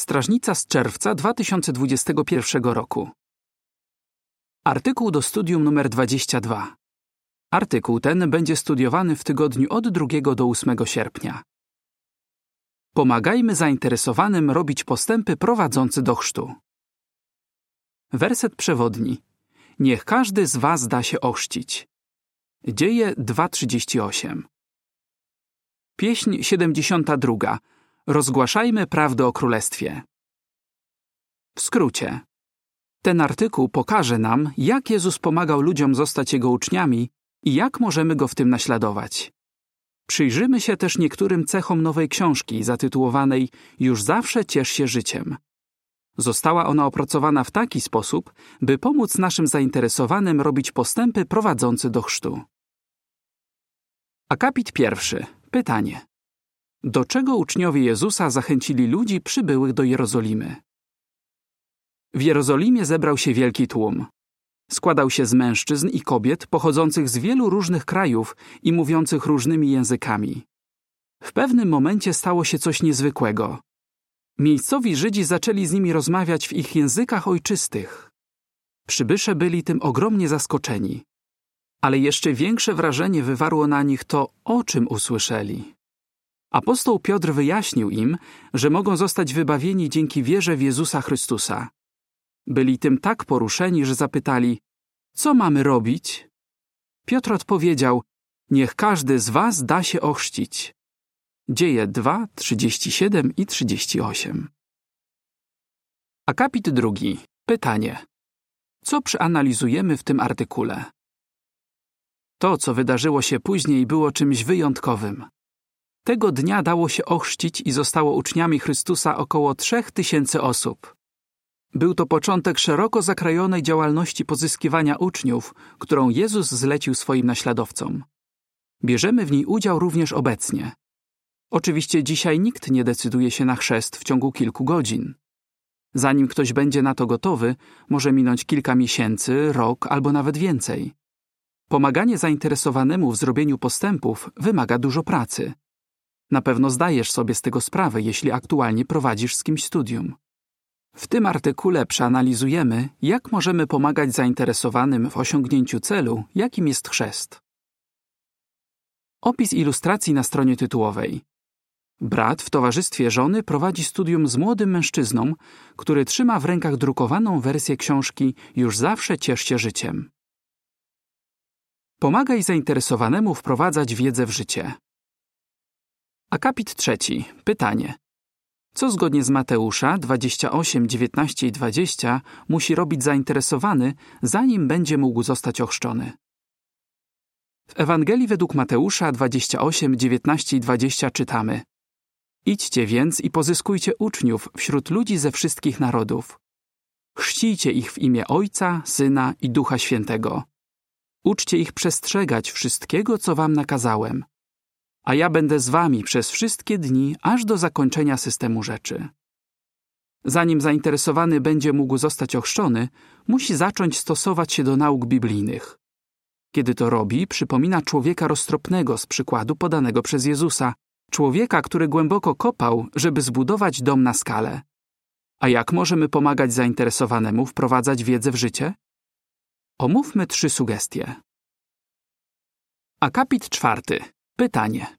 Strażnica z czerwca 2021 roku. Artykuł do studium numer 22. Artykuł ten będzie studiowany w tygodniu od 2 do 8 sierpnia. Pomagajmy zainteresowanym robić postępy prowadzące do chrztu. Werset przewodni. Niech każdy z was da się ochrzcić. Dzieje 2.38. Pieśń 72. Rozgłaszajmy prawdę o królestwie. W skrócie. Ten artykuł pokaże nam, jak Jezus pomagał ludziom zostać Jego uczniami i jak możemy Go w tym naśladować. Przyjrzymy się też niektórym cechom nowej książki zatytułowanej Już zawsze ciesz się życiem. Została ona opracowana w taki sposób, by pomóc naszym zainteresowanym robić postępy prowadzące do chrztu. Akapit pierwszy. Pytanie. Do czego uczniowie Jezusa zachęcili ludzi przybyłych do Jerozolimy? W Jerozolimie zebrał się wielki tłum. Składał się z mężczyzn i kobiet pochodzących z wielu różnych krajów i mówiących różnymi językami. W pewnym momencie stało się coś niezwykłego. Miejscowi Żydzi zaczęli z nimi rozmawiać w ich językach ojczystych. Przybysze byli tym ogromnie zaskoczeni. Ale jeszcze większe wrażenie wywarło na nich to, o czym usłyszeli. Apostoł Piotr wyjaśnił im, że mogą zostać wybawieni dzięki wierze w Jezusa Chrystusa. Byli tym tak poruszeni, że zapytali: Co mamy robić? Piotr odpowiedział: Niech każdy z was da się ochrzcić. Dzieje 2, 37 i 38. Akapit drugi. Pytanie. Co przeanalizujemy w tym artykule? To, co wydarzyło się później, było czymś wyjątkowym. Tego dnia dało się ochrzcić i zostało uczniami Chrystusa około trzech tysięcy osób. Był to początek szeroko zakrojonej działalności pozyskiwania uczniów, którą Jezus zlecił swoim naśladowcom. Bierzemy w niej udział również obecnie. Oczywiście dzisiaj nikt nie decyduje się na chrzest w ciągu kilku godzin. Zanim ktoś będzie na to gotowy, może minąć kilka miesięcy, rok albo nawet więcej. Pomaganie zainteresowanemu w zrobieniu postępów wymaga dużo pracy. Na pewno zdajesz sobie z tego sprawę, jeśli aktualnie prowadzisz z kimś studium. W tym artykule przeanalizujemy, jak możemy pomagać zainteresowanym w osiągnięciu celu, jakim jest chrzest. Opis ilustracji na stronie tytułowej. Brat w towarzystwie żony prowadzi studium z młodym mężczyzną, który trzyma w rękach drukowaną wersję książki Już zawsze ciesz się życiem. Pomagaj zainteresowanemu wprowadzać wiedzę w życie. Akapit trzeci. Pytanie. Co zgodnie z Mateusza 28, 19 i 20 musi robić zainteresowany, zanim będzie mógł zostać ochrzczony? W Ewangelii według Mateusza 28, 19 i 20 czytamy Idźcie więc i pozyskujcie uczniów wśród ludzi ze wszystkich narodów. Chrzcijcie ich w imię Ojca, Syna i Ducha Świętego. Uczcie ich przestrzegać wszystkiego, co wam nakazałem a ja będę z wami przez wszystkie dni, aż do zakończenia systemu rzeczy. Zanim zainteresowany będzie mógł zostać ochrzczony, musi zacząć stosować się do nauk biblijnych. Kiedy to robi, przypomina człowieka roztropnego z przykładu podanego przez Jezusa, człowieka, który głęboko kopał, żeby zbudować dom na skalę. A jak możemy pomagać zainteresowanemu wprowadzać wiedzę w życie? Omówmy trzy sugestie. Akapit czwarty. Pytanie.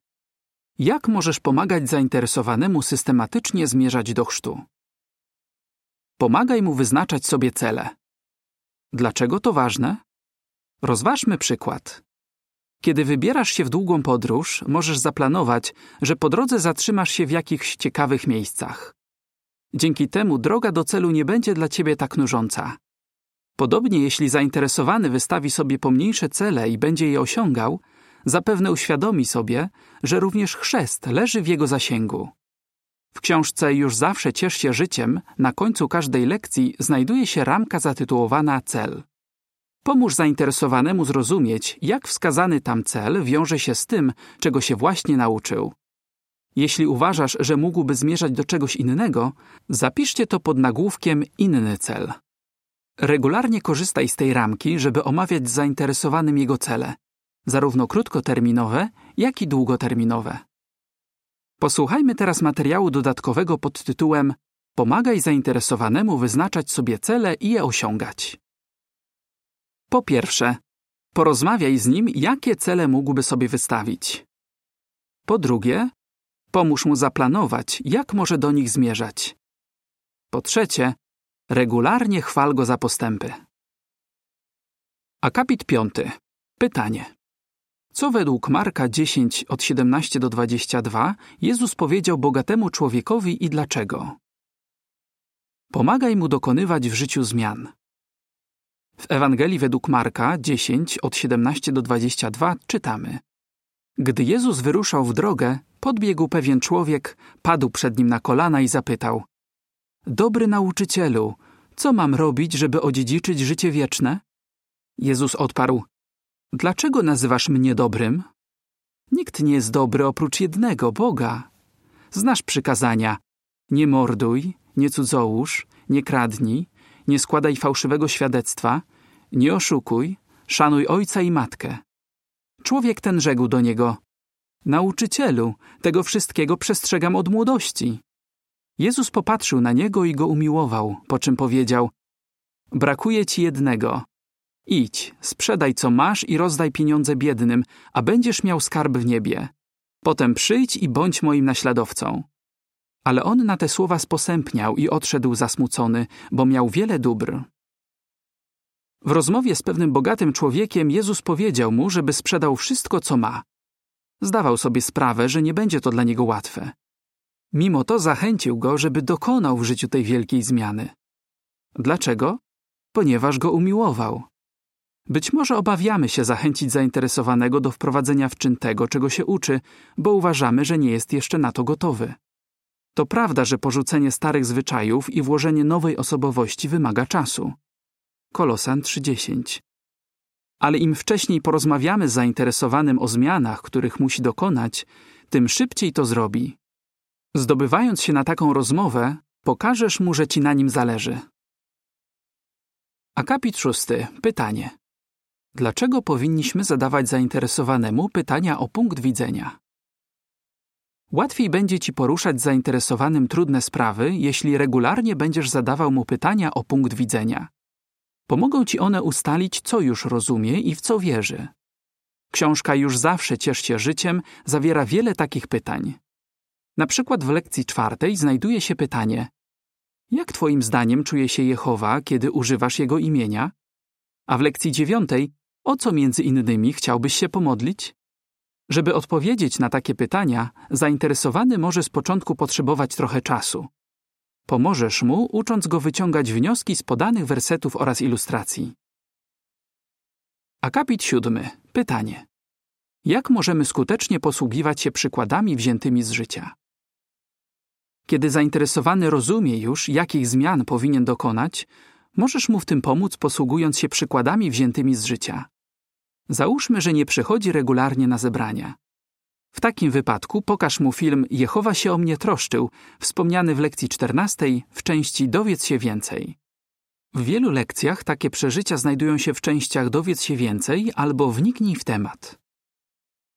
Jak możesz pomagać zainteresowanemu systematycznie zmierzać do chrztu? Pomagaj mu wyznaczać sobie cele. Dlaczego to ważne? Rozważmy przykład. Kiedy wybierasz się w długą podróż, możesz zaplanować, że po drodze zatrzymasz się w jakichś ciekawych miejscach. Dzięki temu droga do celu nie będzie dla ciebie tak nużąca. Podobnie jeśli zainteresowany wystawi sobie pomniejsze cele i będzie je osiągał, zapewne uświadomi sobie, że również chrzest leży w jego zasięgu. W książce Już zawsze ciesz się życiem na końcu każdej lekcji znajduje się ramka zatytułowana Cel. Pomóż zainteresowanemu zrozumieć, jak wskazany tam cel wiąże się z tym, czego się właśnie nauczył. Jeśli uważasz, że mógłby zmierzać do czegoś innego, zapiszcie to pod nagłówkiem Inny cel. Regularnie korzystaj z tej ramki, żeby omawiać zainteresowanym jego cele zarówno krótkoterminowe, jak i długoterminowe. Posłuchajmy teraz materiału dodatkowego pod tytułem Pomagaj zainteresowanemu wyznaczać sobie cele i je osiągać. Po pierwsze, porozmawiaj z nim, jakie cele mógłby sobie wystawić. Po drugie, pomóż mu zaplanować, jak może do nich zmierzać. Po trzecie, regularnie chwal go za postępy. Akapit 5. Pytanie. Co według Marka 10 od 17 do 22 Jezus powiedział bogatemu człowiekowi i dlaczego? Pomagaj mu dokonywać w życiu zmian. W Ewangelii według Marka 10 od 17 do 22 czytamy: Gdy Jezus wyruszał w drogę, podbiegł pewien człowiek, padł przed nim na kolana i zapytał: Dobry nauczycielu, co mam robić, żeby odziedziczyć życie wieczne? Jezus odparł: Dlaczego nazywasz mnie dobrym? Nikt nie jest dobry oprócz jednego Boga. Znasz przykazania: nie morduj, nie cudzołóż, nie kradnij, nie składaj fałszywego świadectwa, nie oszukuj, szanuj ojca i matkę. Człowiek ten rzekł do niego: Nauczycielu, tego wszystkiego przestrzegam od młodości. Jezus popatrzył na niego i go umiłował, po czym powiedział: Brakuje ci jednego. Idź, sprzedaj co masz i rozdaj pieniądze biednym, a będziesz miał skarb w niebie. Potem przyjdź i bądź moim naśladowcą. Ale on na te słowa sposępniał i odszedł zasmucony, bo miał wiele dóbr. W rozmowie z pewnym bogatym człowiekiem Jezus powiedział mu, żeby sprzedał wszystko, co ma. Zdawał sobie sprawę, że nie będzie to dla niego łatwe. Mimo to zachęcił go, żeby dokonał w życiu tej wielkiej zmiany. Dlaczego? Ponieważ go umiłował. Być może obawiamy się zachęcić zainteresowanego do wprowadzenia w czyn tego, czego się uczy, bo uważamy, że nie jest jeszcze na to gotowy. To prawda, że porzucenie starych zwyczajów i włożenie nowej osobowości wymaga czasu. Kolosan 3:10. Ale im wcześniej porozmawiamy z zainteresowanym o zmianach, których musi dokonać, tym szybciej to zrobi. Zdobywając się na taką rozmowę, pokażesz mu, że ci na nim zależy. Akapit szósty. Pytanie. Dlaczego powinniśmy zadawać zainteresowanemu pytania o punkt widzenia? Łatwiej będzie ci poruszać zainteresowanym trudne sprawy, jeśli regularnie będziesz zadawał mu pytania o punkt widzenia. Pomogą ci one ustalić, co już rozumie i w co wierzy. Książka Już zawsze ciesz się życiem zawiera wiele takich pytań. Na przykład w lekcji czwartej znajduje się pytanie: Jak Twoim zdaniem czuje się Jehowa, kiedy używasz jego imienia? A w lekcji dziewiątej: O co między innymi chciałbyś się pomodlić? Żeby odpowiedzieć na takie pytania, zainteresowany może z początku potrzebować trochę czasu. Pomożesz mu, ucząc go wyciągać wnioski z podanych wersetów oraz ilustracji. Akapit siódmy. Pytanie. Jak możemy skutecznie posługiwać się przykładami wziętymi z życia? Kiedy zainteresowany rozumie już, jakich zmian powinien dokonać, możesz mu w tym pomóc, posługując się przykładami wziętymi z życia. Załóżmy, że nie przychodzi regularnie na zebrania. W takim wypadku pokaż mu film Jehowa się o mnie troszczył, wspomniany w lekcji 14 w części Dowiedz się więcej. W wielu lekcjach takie przeżycia znajdują się w częściach Dowiedz się więcej albo Wniknij w temat.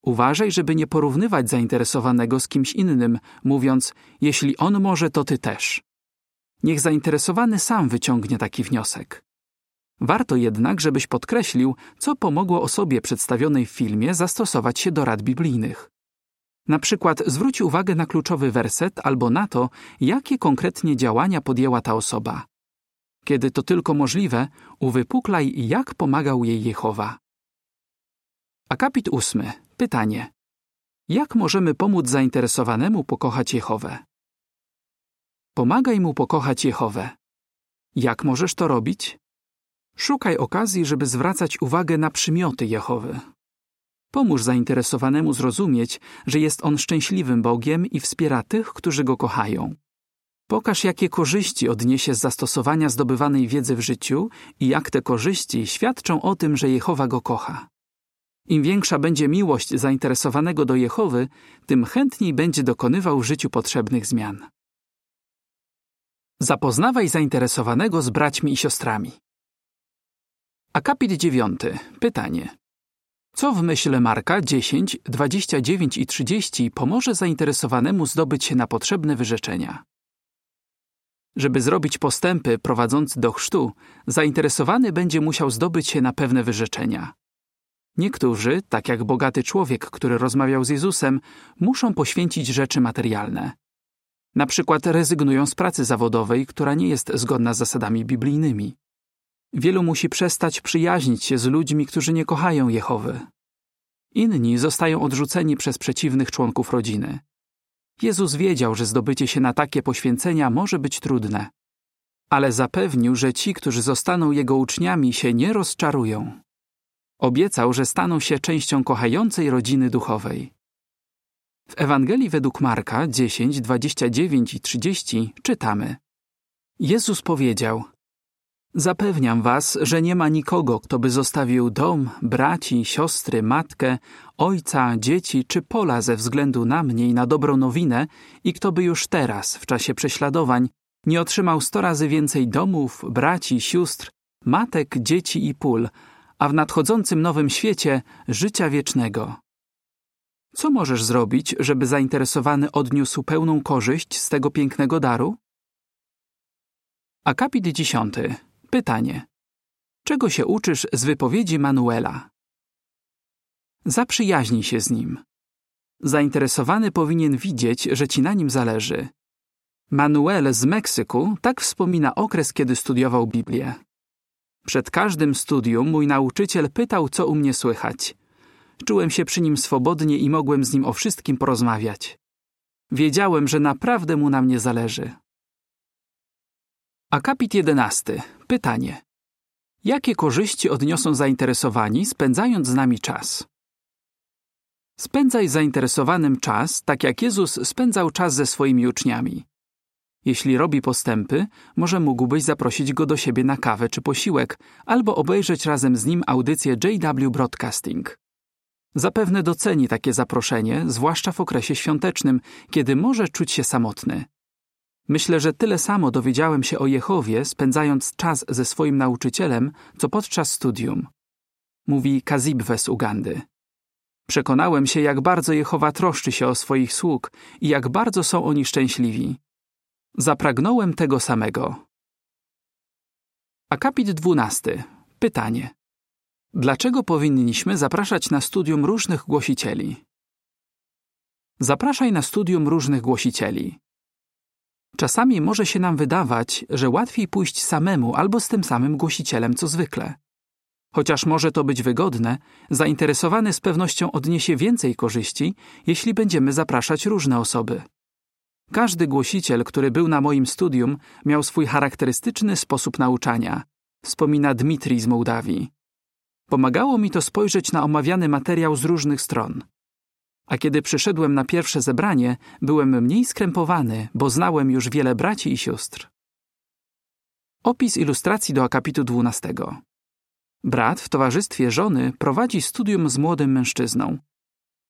Uważaj, żeby nie porównywać zainteresowanego z kimś innym, mówiąc: Jeśli on może, to ty też. Niech zainteresowany sam wyciągnie taki wniosek. Warto jednak, żebyś podkreślił, co pomogło osobie przedstawionej w filmie zastosować się do rad biblijnych. Na przykład zwróć uwagę na kluczowy werset albo na to, jakie konkretnie działania podjęła ta osoba. Kiedy to tylko możliwe, uwypuklaj, jak pomagał jej Jehowa. Akapit ósmy. Pytanie. Jak możemy pomóc zainteresowanemu pokochać Jehowę? Pomagaj mu pokochać Jehowę. Jak możesz to robić? Szukaj okazji, żeby zwracać uwagę na przymioty Jehowy. Pomóż zainteresowanemu zrozumieć, że jest on szczęśliwym Bogiem i wspiera tych, którzy go kochają. Pokaż, jakie korzyści odniesie z zastosowania zdobywanej wiedzy w życiu i jak te korzyści świadczą o tym, że Jehowa go kocha. Im większa będzie miłość zainteresowanego do Jehowy, tym chętniej będzie dokonywał w życiu potrzebnych zmian. Zapoznawaj zainteresowanego z braćmi i siostrami. Akapit 9. Pytanie. Co w myśl Marka 10, 29 i 30 pomoże zainteresowanemu zdobyć się na potrzebne wyrzeczenia? Żeby zrobić postępy prowadzące do chrztu, zainteresowany będzie musiał zdobyć się na pewne wyrzeczenia. Niektórzy, tak jak bogaty człowiek, który rozmawiał z Jezusem, muszą poświęcić rzeczy materialne. Na przykład rezygnują z pracy zawodowej, która nie jest zgodna z zasadami biblijnymi. Wielu musi przestać przyjaźnić się z ludźmi, którzy nie kochają Jehowy. Inni zostają odrzuceni przez przeciwnych członków rodziny. Jezus wiedział, że zdobycie się na takie poświęcenia może być trudne, ale zapewnił, że ci, którzy zostaną Jego uczniami, się nie rozczarują. Obiecał, że staną się częścią kochającej rodziny duchowej. W Ewangelii według Marka 10, 29 i 30 czytamy: Jezus powiedział: Zapewniam was, że nie ma nikogo, kto by zostawił dom, braci, siostry, matkę, ojca, dzieci czy pola ze względu na mnie i na dobrą nowinę i kto by już teraz, w czasie prześladowań, nie otrzymał sto razy więcej domów, braci, sióstr, matek, dzieci i pól, a w nadchodzącym nowym świecie życia wiecznego. Co możesz zrobić, żeby zainteresowany odniósł pełną korzyść z tego pięknego daru? Akapit dziesiąty. Pytanie. Czego się uczysz z wypowiedzi Manuela? Zaprzyjaźnij się z nim. Zainteresowany powinien widzieć, że ci na nim zależy. Manuel z Meksyku tak wspomina okres, kiedy studiował Biblię. Przed każdym studium mój nauczyciel pytał, co u mnie słychać. Czułem się przy nim swobodnie i mogłem z nim o wszystkim porozmawiać. Wiedziałem, że naprawdę mu na mnie zależy. Akapit 11. Pytanie. Jakie korzyści odniosą zainteresowani, spędzając z nami czas? Spędzaj zainteresowanym czas, tak jak Jezus spędzał czas ze swoimi uczniami. Jeśli robi postępy, może mógłbyś zaprosić go do siebie na kawę czy posiłek, albo obejrzeć razem z nim audycję JW Broadcasting. Zapewne doceni takie zaproszenie, zwłaszcza w okresie świątecznym, kiedy może czuć się samotny. Myślę, że tyle samo dowiedziałem się o Jehowie, spędzając czas ze swoim nauczycielem, co podczas studium. Mówi Kazibwe z Ugandy. Przekonałem się, jak bardzo Jehowa troszczy się o swoich sług i jak bardzo są oni szczęśliwi. Zapragnąłem tego samego. Akapit 12. Pytanie. Dlaczego powinniśmy zapraszać na studium różnych głosicieli? Zapraszaj na studium różnych głosicieli. Czasami może się nam wydawać, że łatwiej pójść samemu albo z tym samym głosicielem co zwykle. Chociaż może to być wygodne, zainteresowany z pewnością odniesie więcej korzyści, jeśli będziemy zapraszać różne osoby. Każdy głosiciel, który był na moim studium, miał swój charakterystyczny sposób nauczania, wspomina Dmitrij z Mołdawii. Pomagało mi to spojrzeć na omawiany materiał z różnych stron. A kiedy przyszedłem na pierwsze zebranie, byłem mniej skrępowany, bo znałem już wiele braci i sióstr. Opis ilustracji do akapitu 12. Brat w towarzystwie żony prowadzi studium z młodym mężczyzną.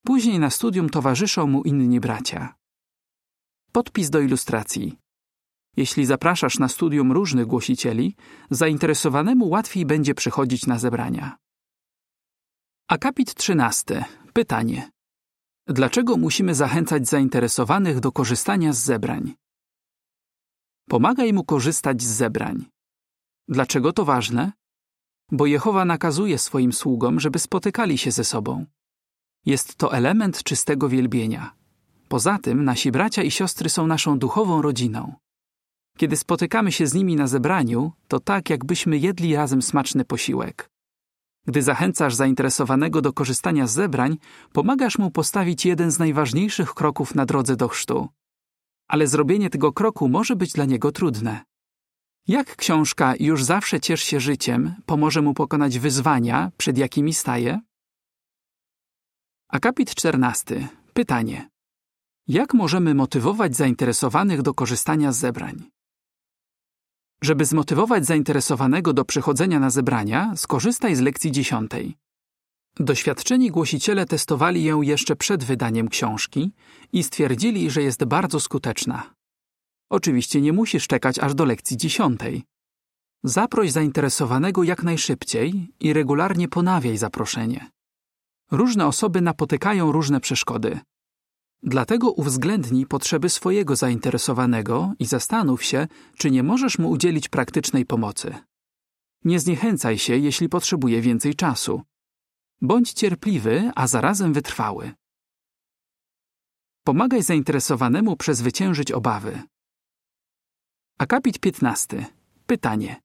Później na studium towarzyszą mu inni bracia. Podpis do ilustracji. Jeśli zapraszasz na studium różnych głosicieli, zainteresowanemu łatwiej będzie przychodzić na zebrania. Akapit 13. Pytanie. Dlaczego musimy zachęcać zainteresowanych do korzystania z zebrań? Pomagaj mu korzystać z zebrań. Dlaczego to ważne? Bo Jehowa nakazuje swoim sługom, żeby spotykali się ze sobą. Jest to element czystego wielbienia. Poza tym nasi bracia i siostry są naszą duchową rodziną. Kiedy spotykamy się z nimi na zebraniu, to tak jakbyśmy jedli razem smaczny posiłek. Gdy zachęcasz zainteresowanego do korzystania z zebrań, pomagasz mu postawić jeden z najważniejszych kroków na drodze do chrztu. Ale zrobienie tego kroku może być dla niego trudne. Jak książka Już zawsze ciesz się życiem pomoże mu pokonać wyzwania, przed jakimi staje? Akapit 14. Pytanie. Jak możemy motywować zainteresowanych do korzystania z zebrań? Żeby zmotywować zainteresowanego do przychodzenia na zebrania, skorzystaj z lekcji dziesiątej. Doświadczeni głosiciele testowali ją jeszcze przed wydaniem książki i stwierdzili, że jest bardzo skuteczna. Oczywiście nie musisz czekać aż do lekcji dziesiątej. Zaproś zainteresowanego jak najszybciej i regularnie ponawiaj zaproszenie. Różne osoby napotykają różne przeszkody. Dlatego uwzględnij potrzeby swojego zainteresowanego i zastanów się, czy nie możesz mu udzielić praktycznej pomocy. Nie zniechęcaj się, jeśli potrzebuje więcej czasu. Bądź cierpliwy, a zarazem wytrwały. Pomagaj zainteresowanemu przezwyciężyć obawy. Akapit 15. Pytanie.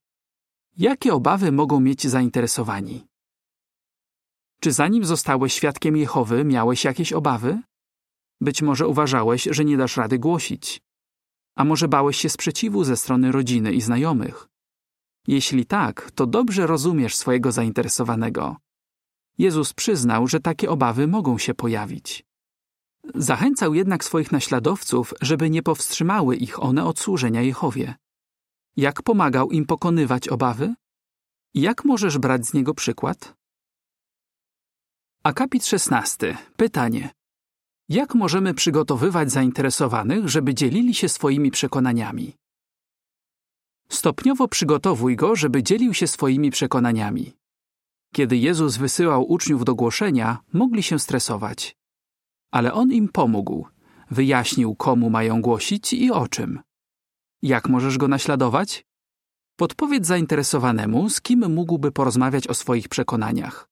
Jakie obawy mogą mieć zainteresowani? Czy zanim zostałeś świadkiem Jehowy, miałeś jakieś obawy? Być może uważałeś, że nie dasz rady głosić. A może bałeś się sprzeciwu ze strony rodziny i znajomych? Jeśli tak, to dobrze rozumiesz swojego zainteresowanego. Jezus przyznał, że takie obawy mogą się pojawić. Zachęcał jednak swoich naśladowców, żeby nie powstrzymały ich one od służenia Jehowie. Jak pomagał im pokonywać obawy? Jak możesz brać z niego przykład? Akapit 16. Pytanie. Jak możemy przygotowywać zainteresowanych, żeby dzielili się swoimi przekonaniami? Stopniowo przygotowuj go, żeby dzielił się swoimi przekonaniami. Kiedy Jezus wysyłał uczniów do głoszenia, mogli się stresować. Ale On im pomógł, wyjaśnił, komu mają głosić i o czym. Jak możesz go naśladować? Podpowiedz zainteresowanemu, z kim mógłby porozmawiać o swoich przekonaniach.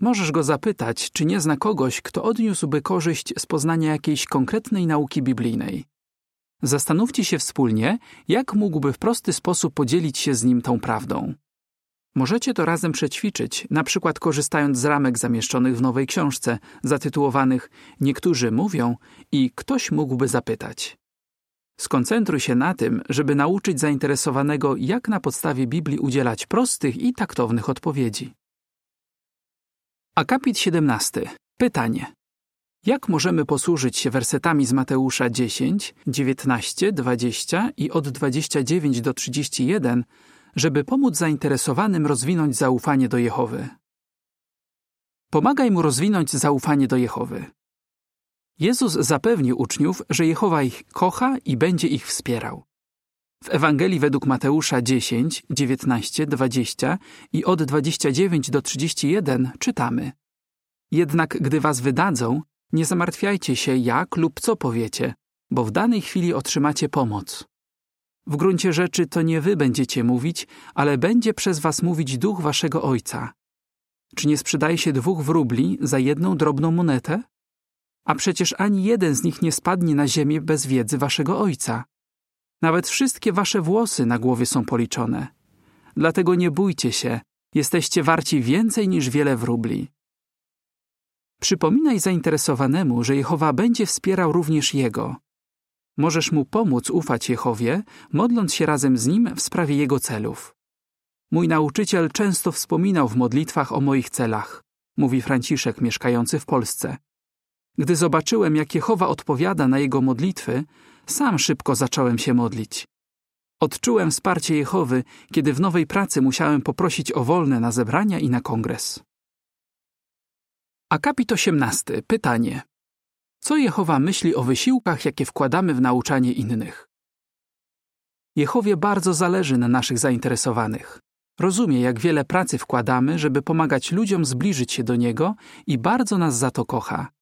Możesz go zapytać, czy nie zna kogoś, kto odniósłby korzyść z poznania jakiejś konkretnej nauki biblijnej. Zastanówcie się wspólnie, jak mógłby w prosty sposób podzielić się z nim tą prawdą. Możecie to razem przećwiczyć, na przykład korzystając z ramek zamieszczonych w nowej książce, zatytułowanych Niektórzy mówią i ktoś mógłby zapytać. Skoncentruj się na tym, żeby nauczyć zainteresowanego, jak na podstawie Biblii udzielać prostych i taktownych odpowiedzi. Akapit 17. Pytanie. Jak możemy posłużyć się wersetami z Mateusza 10, 19, 20 i od 29 do 31, żeby pomóc zainteresowanym rozwinąć zaufanie do Jehowy? Pomagaj mu rozwinąć zaufanie do Jehowy. Jezus zapewnił uczniów, że Jehowa ich kocha i będzie ich wspierał. W Ewangelii według Mateusza 10, 19, 20 i od 29 do 31 czytamy: Jednak gdy was wydadzą, nie zamartwiajcie się, jak lub co powiecie, bo w danej chwili otrzymacie pomoc. W gruncie rzeczy to nie wy będziecie mówić, ale będzie przez was mówić duch waszego ojca. Czy nie sprzedaje się dwóch wróbli za jedną drobną monetę? A przecież ani jeden z nich nie spadnie na ziemię bez wiedzy waszego ojca. Nawet wszystkie wasze włosy na głowie są policzone. Dlatego nie bójcie się, jesteście warci więcej niż wiele wróbli. Przypominaj zainteresowanemu, że Jehowa będzie wspierał również jego. Możesz mu pomóc ufać Jehowie, modląc się razem z nim w sprawie jego celów. Mój nauczyciel często wspominał w modlitwach o moich celach, mówi Franciszek mieszkający w Polsce. Gdy zobaczyłem, jak Jehowa odpowiada na jego modlitwy, sam szybko zacząłem się modlić. Odczułem wsparcie Jehowy, kiedy w nowej pracy musiałem poprosić o wolne na zebrania i na kongres. Akapit 18. Pytanie. Co Jehowa myśli o wysiłkach, jakie wkładamy w nauczanie innych? Jehowie bardzo zależy na naszych zainteresowanych. Rozumie, jak wiele pracy wkładamy, żeby pomagać ludziom zbliżyć się do Niego i bardzo nas za to kocha.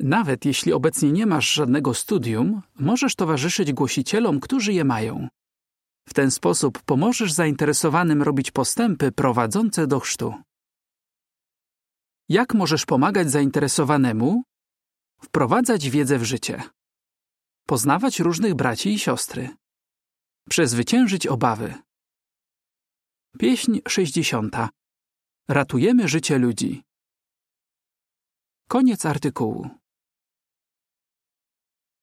Nawet jeśli obecnie nie masz żadnego studium, możesz towarzyszyć głosicielom, którzy je mają. W ten sposób pomożesz zainteresowanym robić postępy prowadzące do chrztu. Jak możesz pomagać zainteresowanemu? Wprowadzać wiedzę w życie. Poznawać różnych braci i siostry. Przezwyciężyć obawy. Pieśń 60. Ratujemy życie ludzi. Koniec artykułu.